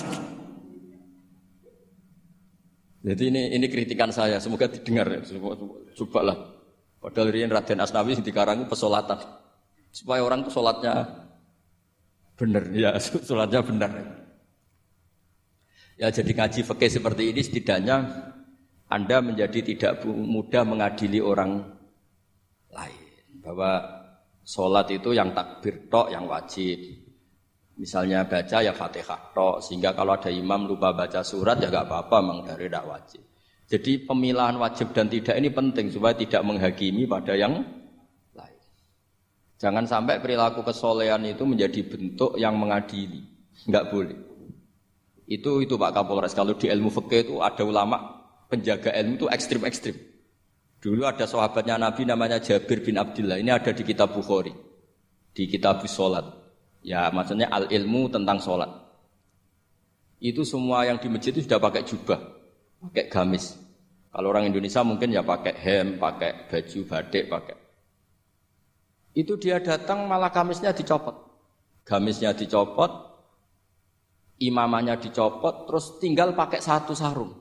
Jadi ini ini kritikan saya, semoga didengar ya. Coba lah. Padahal ini Raden Asnawi di dikarang pesolatan. Supaya orang itu sholatnya benar, ya sholatnya benar. Ya jadi ngaji fakih seperti ini setidaknya Anda menjadi tidak mudah mengadili orang lain. Bahwa sholat itu yang takbir tok yang wajib. Misalnya baca ya Fatihah tok, sehingga kalau ada imam lupa baca surat ya gak apa-apa, memang dari tidak wajib. Jadi pemilahan wajib dan tidak ini penting supaya tidak menghakimi pada yang lain. Jangan sampai perilaku kesolehan itu menjadi bentuk yang mengadili, nggak boleh. Itu itu Pak Kapolres kalau di ilmu fikih itu ada ulama penjaga ilmu itu ekstrim-ekstrim. Dulu ada sahabatnya Nabi namanya Jabir bin Abdullah. Ini ada di kitab Bukhari. Di kitab Sholat. Ya maksudnya al ilmu tentang sholat. Itu semua yang di masjid itu sudah pakai jubah, pakai gamis. Kalau orang Indonesia mungkin ya pakai hem, pakai baju batik, pakai. Itu dia datang malah gamisnya dicopot. Gamisnya dicopot, imamannya dicopot, terus tinggal pakai satu sarung.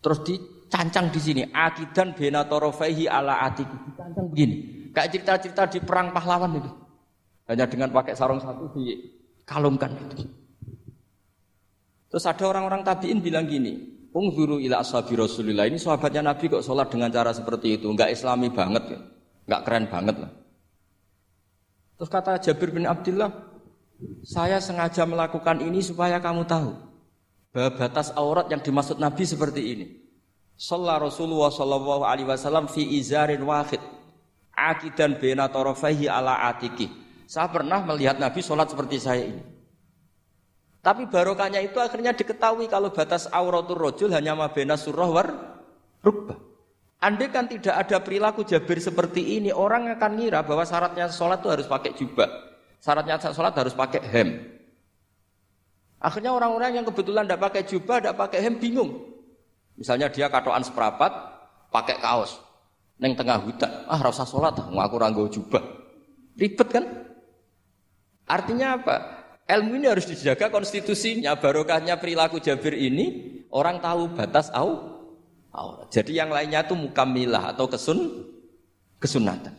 Terus dicancang di sini, akidan benatorofehi ala atiku. Dicancang begini. Kayak cerita-cerita di perang pahlawan itu. Hanya dengan pakai sarung satu dikalungkan itu. Terus ada orang-orang tabiin bilang gini, Ungzuru ila ashabi Rasulillah ini sahabatnya Nabi kok sholat dengan cara seperti itu, enggak islami banget ya. nggak keren banget lah. Terus kata Jabir bin Abdullah, saya sengaja melakukan ini supaya kamu tahu bahwa batas aurat yang dimaksud Nabi seperti ini. Sallallahu Rasulullah sallallahu alaihi wasallam fi izarin wahid akidan bena tarafaihi ala atiki. Saya pernah melihat Nabi sholat seperti saya ini. Tapi barokahnya itu akhirnya diketahui kalau batas auratul rojul hanya mabena surah war rubah. Andai kan tidak ada perilaku Jabir seperti ini, orang akan ngira bahwa syaratnya sholat itu harus pakai jubah. Syaratnya sholat harus pakai hem. Akhirnya orang-orang yang kebetulan tidak pakai jubah, tidak pakai hem, bingung. Misalnya dia katoan seperapat, pakai kaos. Neng tengah hutan, ah rasa sholat, ngaku ranggo jubah. Ribet kan? Artinya apa? Ilmu ini harus dijaga konstitusinya, barokahnya perilaku Jabir ini, orang tahu batas au, aurat. Jadi yang lainnya itu mukamilah atau kesun, kesunatan.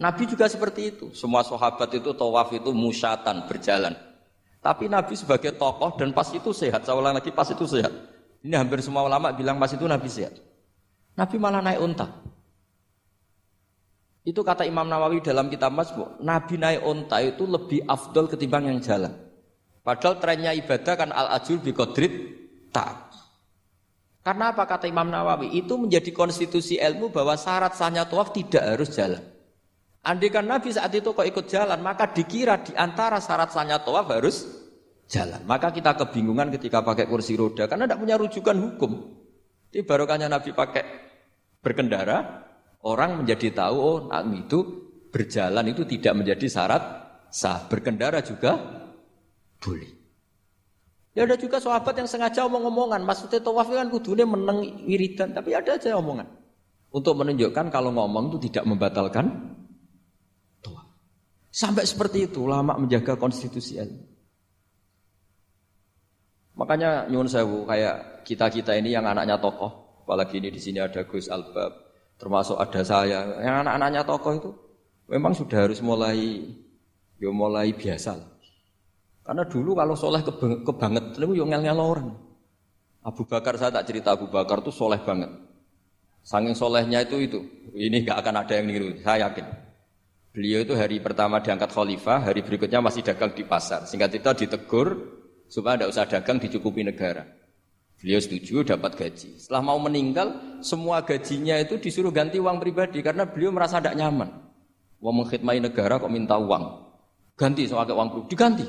Nabi juga seperti itu. Semua sahabat itu tawaf itu musyatan, berjalan. Tapi Nabi sebagai tokoh dan pas itu sehat. Saya ulang lagi pas itu sehat. Ini hampir semua ulama bilang pas itu Nabi sehat. Nabi malah naik unta. Itu kata Imam Nawawi dalam kitab Masbu. Nabi naik unta itu lebih afdol ketimbang yang jalan. Padahal trennya ibadah kan al-ajul bi kodrit tak. Karena apa kata Imam Nawawi? Itu menjadi konstitusi ilmu bahwa syarat sahnya tawaf tidak harus jalan. Andaikan Nabi saat itu kok ikut jalan, maka dikira di antara syarat sahnya tawaf harus jalan. Maka kita kebingungan ketika pakai kursi roda karena tidak punya rujukan hukum. Jadi barokahnya Nabi pakai berkendara, orang menjadi tahu oh itu berjalan itu tidak menjadi syarat sah. Berkendara juga boleh. Ya ada juga sahabat yang sengaja omong-omongan, maksudnya tawaf kan kudunya meneng wiridan, tapi ada aja omongan. Untuk menunjukkan kalau ngomong itu tidak membatalkan Sampai seperti itu lama menjaga konstitusi. Makanya nyuwun sewu kayak kita-kita ini yang anaknya tokoh, apalagi ini di sini ada Gus Albab, termasuk ada saya, yang anak-anaknya tokoh itu memang sudah harus mulai ya mulai biasa lah. Karena dulu kalau soleh kebanget, itu yo ngel-ngel orang. Abu Bakar saya tak cerita Abu Bakar tuh soleh banget. Saking solehnya itu itu, ini gak akan ada yang niru, saya yakin. Beliau itu hari pertama diangkat khalifah, hari berikutnya masih dagang di pasar. Singkat cerita ditegur supaya tidak usah dagang dicukupi negara. Beliau setuju dapat gaji. Setelah mau meninggal, semua gajinya itu disuruh ganti uang pribadi karena beliau merasa tidak nyaman. Mau mengkhidmati negara kok minta uang. Ganti soal uang pribadi, diganti.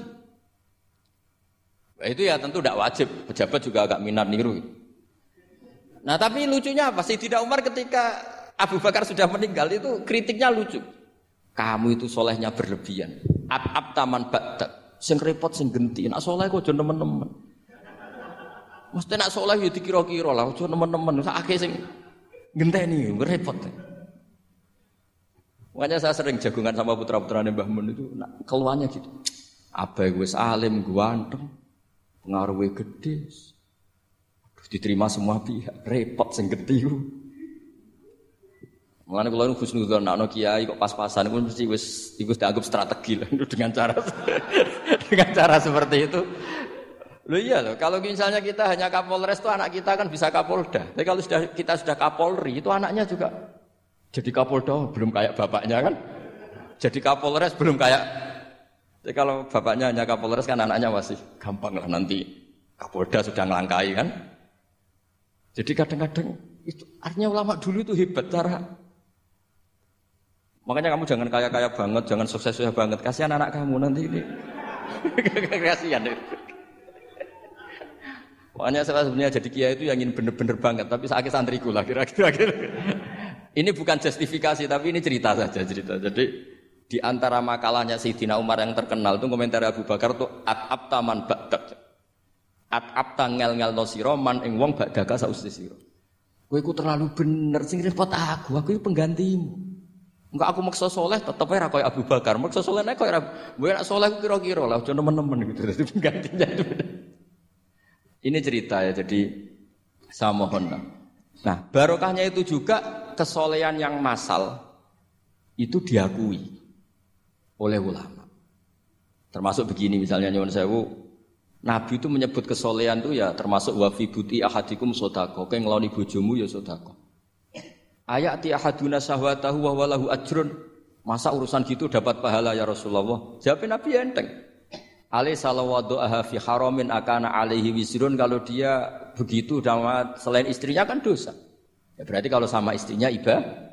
Nah, itu ya tentu tidak wajib. Pejabat juga agak minat niru. Nah tapi lucunya apa? sih? Tidak Umar ketika Abu Bakar sudah meninggal itu kritiknya lucu. Kamu itu solehnya berlebihan. Ab ab taman badak. Sing repot sing genti. Nak soleh kok nemen-nemen. Mesti nak soleh ya dikira-kira lah. Aja nemen-nemen. Sakake sing genteni repot. Makanya saya sering jagungan sama putra-putra Mbah Mun itu nak keluarnya gitu. Gue salim, gue anteng, pengaruhnya gede, diterima semua pihak, repot sing gede Mulane kula nu husnudzon nak kiai kok pas-pasan pun mesti wis iku dianggap strategi lah dengan cara dengan cara seperti itu. Lo iya loh, kalau misalnya kita hanya Kapolres itu anak kita kan bisa Kapolda. Tapi kalau sudah kita sudah Kapolri itu anaknya juga jadi Kapolda oh, belum kayak bapaknya kan. Jadi Kapolres belum kayak jadi kalau bapaknya hanya Kapolres kan anaknya masih gampang lah nanti Kapolda sudah ngelangkai kan. Jadi kadang-kadang itu artinya ulama dulu itu hebat cara Makanya kamu jangan kaya-kaya banget, jangan sukses-sukses banget. Kasihan anak kamu nanti ini. Kasihan. Makanya saya sebenarnya jadi kiai itu yang ingin bener-bener banget, tapi sakit santriku lah kira-kira. ini bukan justifikasi, tapi ini cerita saja cerita. Jadi di antara makalahnya Sayyidina Umar yang terkenal itu komentar Abu Bakar itu at abtaman ba'dak. At abta ngel no siro man ing wong ba'daka sausti siro. Kowe terlalu bener sing repot aku, aku penggantimu. Enggak aku maksa soleh, tetep aja koyo Abu Bakar. Maksa soleh nek koyo gue nak soleh kira-kira lah, aja nemen-nemen gitu. Jadi penggantinya itu. Ini cerita ya, jadi saya mohon. Nah, barokahnya itu juga kesolehan yang masal itu diakui oleh ulama. Termasuk begini misalnya nyuwun sewu, Nabi itu menyebut kesolehan itu ya termasuk wafi buti ahadikum sodako. Kayak ngeloni bojomu ya sodako. Ayat ti ahaduna sahwatahu wa walahu ajrun. Masa urusan gitu dapat pahala ya Rasulullah? Jawab Nabi enteng. Ali salawadu aha fi haramin akana alaihi wisrun kalau dia begitu sama selain istrinya kan dosa. Ya berarti kalau sama istrinya ibadah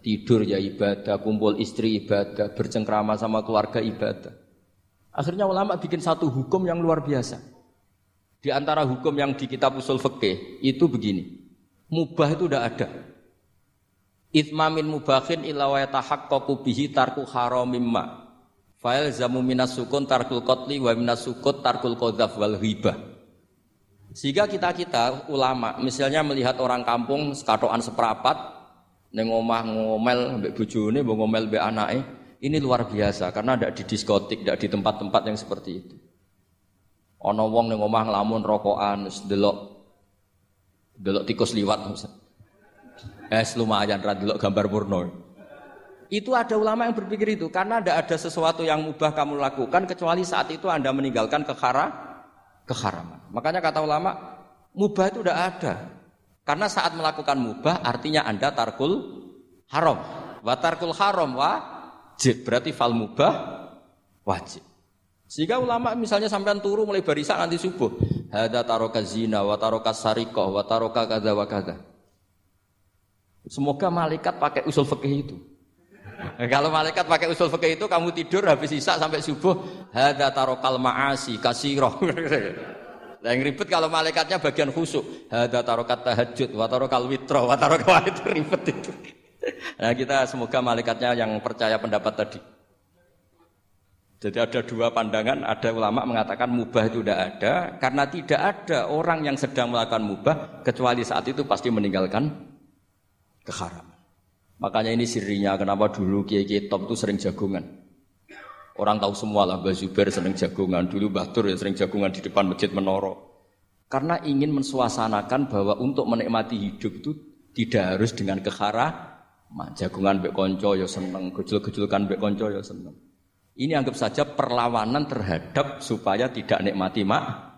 tidur ya ibadah, kumpul istri ibadah, bercengkrama sama keluarga ibadah. Akhirnya ulama bikin satu hukum yang luar biasa. Di antara hukum yang di kitab usul fikih itu begini. Mubah itu udah ada. Itmamin mubahin illa wa yatahaqqaqu bihi tarku haramim ma. Fa'il zamu minas sukun tarkul qatli wa minas sukut tarkul qadzaf wal ghibah. Sehingga kita-kita ulama misalnya melihat orang kampung sekatoan seperapat neng omah ngomel mbek bojone, mbok ngomel mbek anake, ini luar biasa karena tidak di diskotik, tidak di tempat-tempat yang seperti itu. Ono wong neng omah ngelamun rokokan, delok delok tikus liwat. Es lumayan ra delok gambar porno. Itu ada ulama yang berpikir itu karena tidak ada sesuatu yang mubah kamu lakukan kecuali saat itu Anda meninggalkan kehara keharaman. Makanya kata ulama, mubah itu tidak ada. Karena saat melakukan mubah artinya Anda tarkul haram. Wa tarkul haram wajib. Berarti fal mubah wajib. Sehingga ulama misalnya sampai turu mulai barisan nanti subuh. Hada taroka zina wa taroka sarikoh wa taroka kada wa kada. Semoga malaikat pakai usul fikih itu. Kalau malaikat pakai usul fikih itu kamu tidur habis isak sampai subuh hada tarokal maasi kasiroh. Lah yang ribet kalau malaikatnya bagian khusuk. Hada tarokat tahajud, wa tarokal witro, wa tarokal itu ribet itu. Nah kita semoga malaikatnya yang percaya pendapat tadi. Jadi ada dua pandangan, ada ulama mengatakan mubah itu tidak ada, karena tidak ada orang yang sedang melakukan mubah, kecuali saat itu pasti meninggalkan keharaman. Makanya ini sirinya kenapa dulu kiai kiai top itu sering jagungan. Orang tahu semua lah Mbak Zubair sering jagungan, dulu Mbah Tur ya sering jagungan di depan masjid Menoro. Karena ingin mensuasanakan bahwa untuk menikmati hidup itu tidak harus dengan kehara, jagungan mbek konco ya seneng, gejul-gejulkan mbek konco ya seneng. Ini anggap saja perlawanan terhadap supaya tidak nikmati mak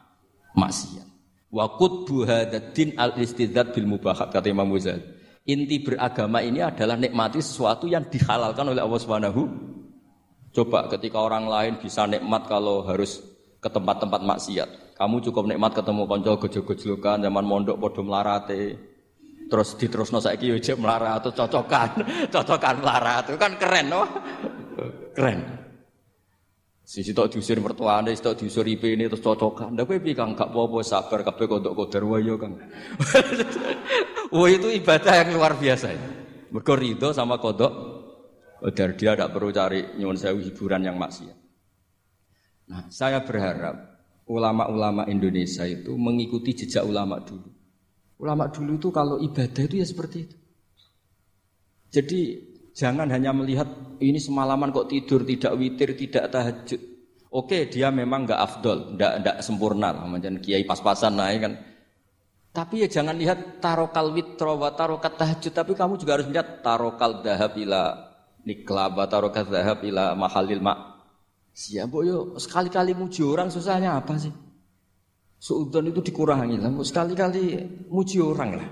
maksiat. Wa qutbu hadatin al istidzat bil mubahat kata Imam Ghazali. Inti beragama ini adalah nikmati sesuatu yang dihalalkan oleh Allah Subhanahu. Coba ketika orang lain bisa nikmat kalau harus ke tempat-tempat maksiat. Kamu cukup nikmat ketemu konco gojol-gojolokan zaman mondok podo melarate. Terus diterusno saiki yo jek melarat atau cocokan, cocokan melarat itu kan keren loh. Keren. Sisi tok diusir mertuane, sisi tok diusir ini terus cocokan. Ndak kowe piye Kang gak apa-apa sabar kabeh kodok kodar wae yo Kang. Wah itu ibadah yang luar biasa. Mergo ridho sama kodok kodar dia tidak perlu cari nyuwun sewu hiburan yang maksiat. Nah, saya berharap ulama-ulama Indonesia itu mengikuti jejak ulama dulu. Ulama dulu itu kalau ibadah itu ya seperti itu. Jadi jangan hanya melihat ini semalaman kok tidur tidak witir tidak tahajud. Oke dia memang nggak afdol, nggak sempurna lah macam kiai pas-pasan naik kan tapi ya jangan lihat tarokal witro wa tarokat tahajud, tapi kamu juga harus lihat tarokal dahab ila nikla wa tarokat dahab ila mahalil mak. Siapa yo sekali-kali muji orang susahnya apa sih? Suudon itu dikurangi lah, sekali-kali muji orang lah.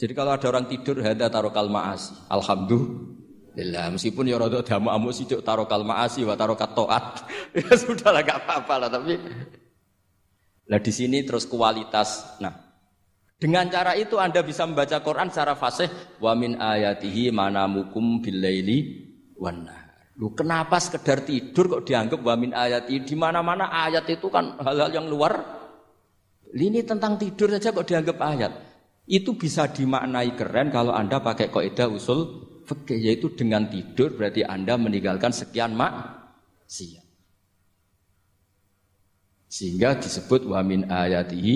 Jadi kalau ada orang tidur hada tarokal maasi, alhamdulillah. Meskipun ya rada damu amu sidik tarokal maasi wa tarokat toat, ya sudah lah gak apa-apa lah. Tapi lah di sini terus kualitas. Nah, dengan cara itu Anda bisa membaca Quran secara fasih wa min ayatihi manamukum billaili wan Lu kenapa sekedar tidur kok dianggap wa min ayati? Di mana-mana ayat itu kan hal-hal yang luar. Ini tentang tidur saja kok dianggap ayat. Itu bisa dimaknai keren kalau Anda pakai kaidah usul fikih yaitu dengan tidur berarti Anda meninggalkan sekian mak siap. Sehingga disebut wa min ayatihi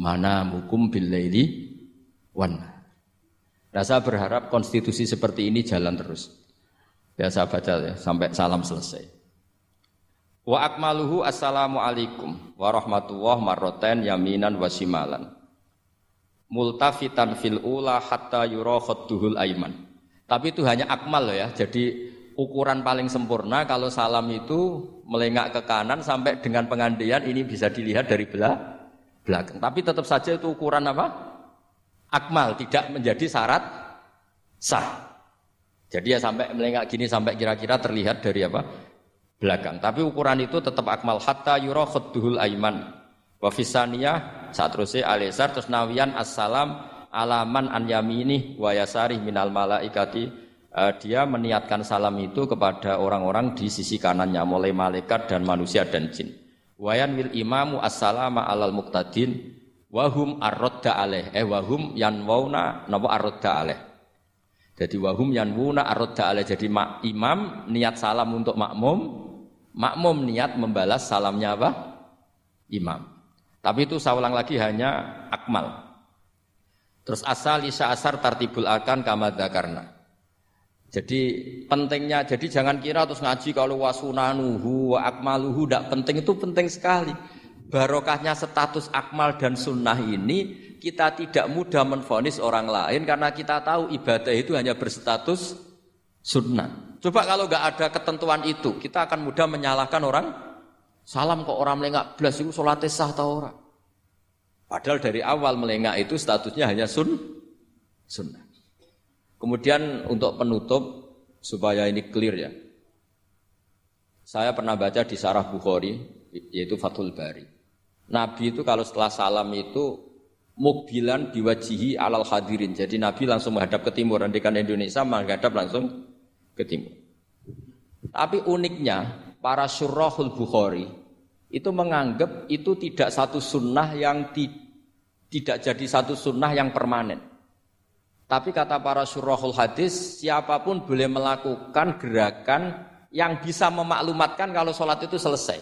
mana mukum billaili wan. Nah, saya berharap konstitusi seperti ini jalan terus. Biasa baca ya sampai salam selesai. Wa akmaluhu assalamu alaikum warahmatullah marroten yaminan wasimalan. Multafitan fil ula hatta yura khadduhul aiman. Tapi itu hanya akmal loh ya. Jadi ukuran paling sempurna kalau salam itu melengak ke kanan sampai dengan pengandian ini bisa dilihat dari belakang. Tapi tetap saja itu ukuran apa? Akmal, tidak menjadi syarat sah. Jadi ya sampai melengak gini sampai kira-kira terlihat dari apa? belakang. Tapi ukuran itu tetap akmal hatta yura khudduhul aiman. Wa fisaniyah saat terusnya alisar terus nawian assalam alaman an yamini wa yasari minal malaikati uh, dia meniatkan salam itu kepada orang-orang di sisi kanannya mulai malaikat dan manusia dan jin. Wayan wil imamu assalama alal muqtadin wahum arrodda aleh eh wahum yanwauna napa arrodda aleh. Jadi wahum yanwuna arrodda aleh jadi mak, imam niat salam untuk makmum, makmum niat membalas salamnya apa? Imam. Tapi itu saya ulang lagi hanya akmal. Terus asal isya asar tartibul akan kamada karena. Jadi pentingnya, jadi jangan kira terus ngaji kalau wasunanuhu wa akmaluhu tidak penting itu penting sekali. Barokahnya status akmal dan sunnah ini kita tidak mudah menfonis orang lain karena kita tahu ibadah itu hanya berstatus sunnah. Coba kalau nggak ada ketentuan itu, kita akan mudah menyalahkan orang Salam kok orang melengak belas itu sholat sah atau orang. Padahal dari awal melengak itu statusnya hanya sun, sunnah. Kemudian untuk penutup supaya ini clear ya. Saya pernah baca di Sarah Bukhari yaitu Fathul Bari. Nabi itu kalau setelah salam itu mukbilan diwajihi alal hadirin. Jadi Nabi langsung menghadap ke timur. Andikan Indonesia menghadap langsung ke timur. Tapi uniknya para surahul Bukhari itu menganggap itu tidak satu sunnah yang ti, tidak jadi satu sunnah yang permanen. Tapi kata para surahul hadis, siapa pun boleh melakukan gerakan yang bisa memaklumatkan kalau sholat itu selesai.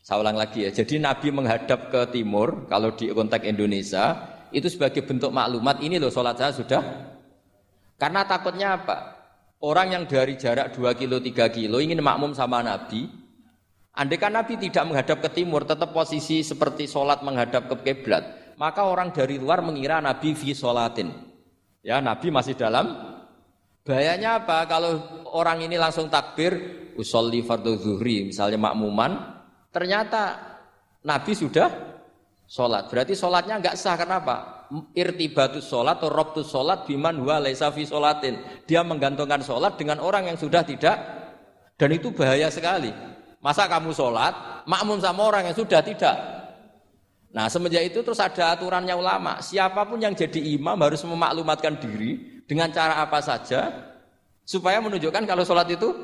Saya ulang lagi ya, jadi Nabi menghadap ke timur, kalau di konteks Indonesia, itu sebagai bentuk maklumat, ini loh sholat saya sudah. Karena takutnya apa? Orang yang dari jarak 2 kilo, 3 kilo ingin makmum sama Nabi, Andai kan Nabi tidak menghadap ke timur, tetap posisi seperti sholat menghadap ke kiblat, maka orang dari luar mengira Nabi fi sholatin. Ya, Nabi masih dalam. Bahayanya apa? Kalau orang ini langsung takbir, usolli fardhu zuhri, misalnya makmuman, ternyata Nabi sudah sholat. Berarti sholatnya nggak sah. Kenapa? Irtibatus sholat atau robtus sholat biman huwa laisa fi sholatin. Dia menggantungkan sholat dengan orang yang sudah tidak. Dan itu bahaya sekali. Masa kamu sholat, makmum sama orang yang sudah tidak. Nah semenjak itu terus ada aturannya ulama. Siapa pun yang jadi imam harus memaklumatkan diri dengan cara apa saja supaya menunjukkan kalau sholat itu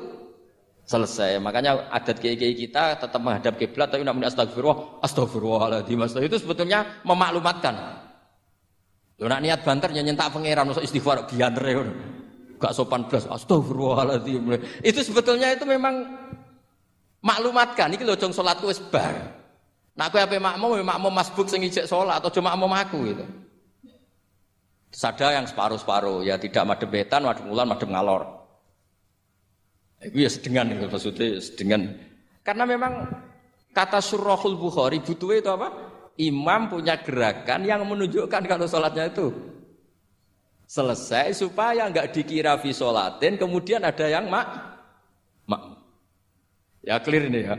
selesai. Makanya adat kiai-kiai kita tetap menghadap kiblat tapi namun astagfirullah, astagfirullahaladzim. Itu sebetulnya memaklumatkan. Lo nak niat banter nyentak pangeran masuk istighfar biantre. Gak sopan belas, astagfirullahaladzim. Itu sebetulnya itu memang maklumatkan iki lho jong salatku. Nak kowe ape makmum, ya makmum masbuk sing ijek salat atau cuma makmum aku gitu. Sada yang separuh-separuh, ya tidak madem betan, madem ulan, madem ngalor. Itu ya sedengan itu maksudnya sedengan. Karena memang kata surahul Bukhari butuh itu apa? Imam punya gerakan yang menunjukkan kalau sholatnya itu selesai supaya nggak dikira vi kemudian ada yang mak mak Ya clear ini ya.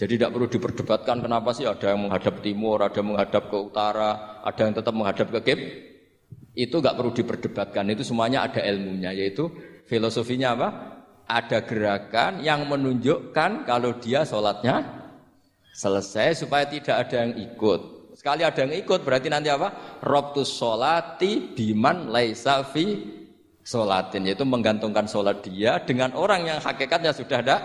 Jadi tidak perlu diperdebatkan kenapa sih ada yang menghadap timur, ada yang menghadap ke utara, ada yang tetap menghadap ke kib. Itu nggak perlu diperdebatkan. Itu semuanya ada ilmunya, yaitu filosofinya apa? Ada gerakan yang menunjukkan kalau dia sholatnya selesai supaya tidak ada yang ikut. Sekali ada yang ikut berarti nanti apa? Robtus sholati biman laisafi sholatin. Yaitu menggantungkan sholat dia dengan orang yang hakikatnya sudah ada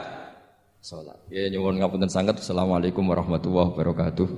sholat. Ya nyuwun ngapunten sangat. Assalamualaikum warahmatullahi wabarakatuh.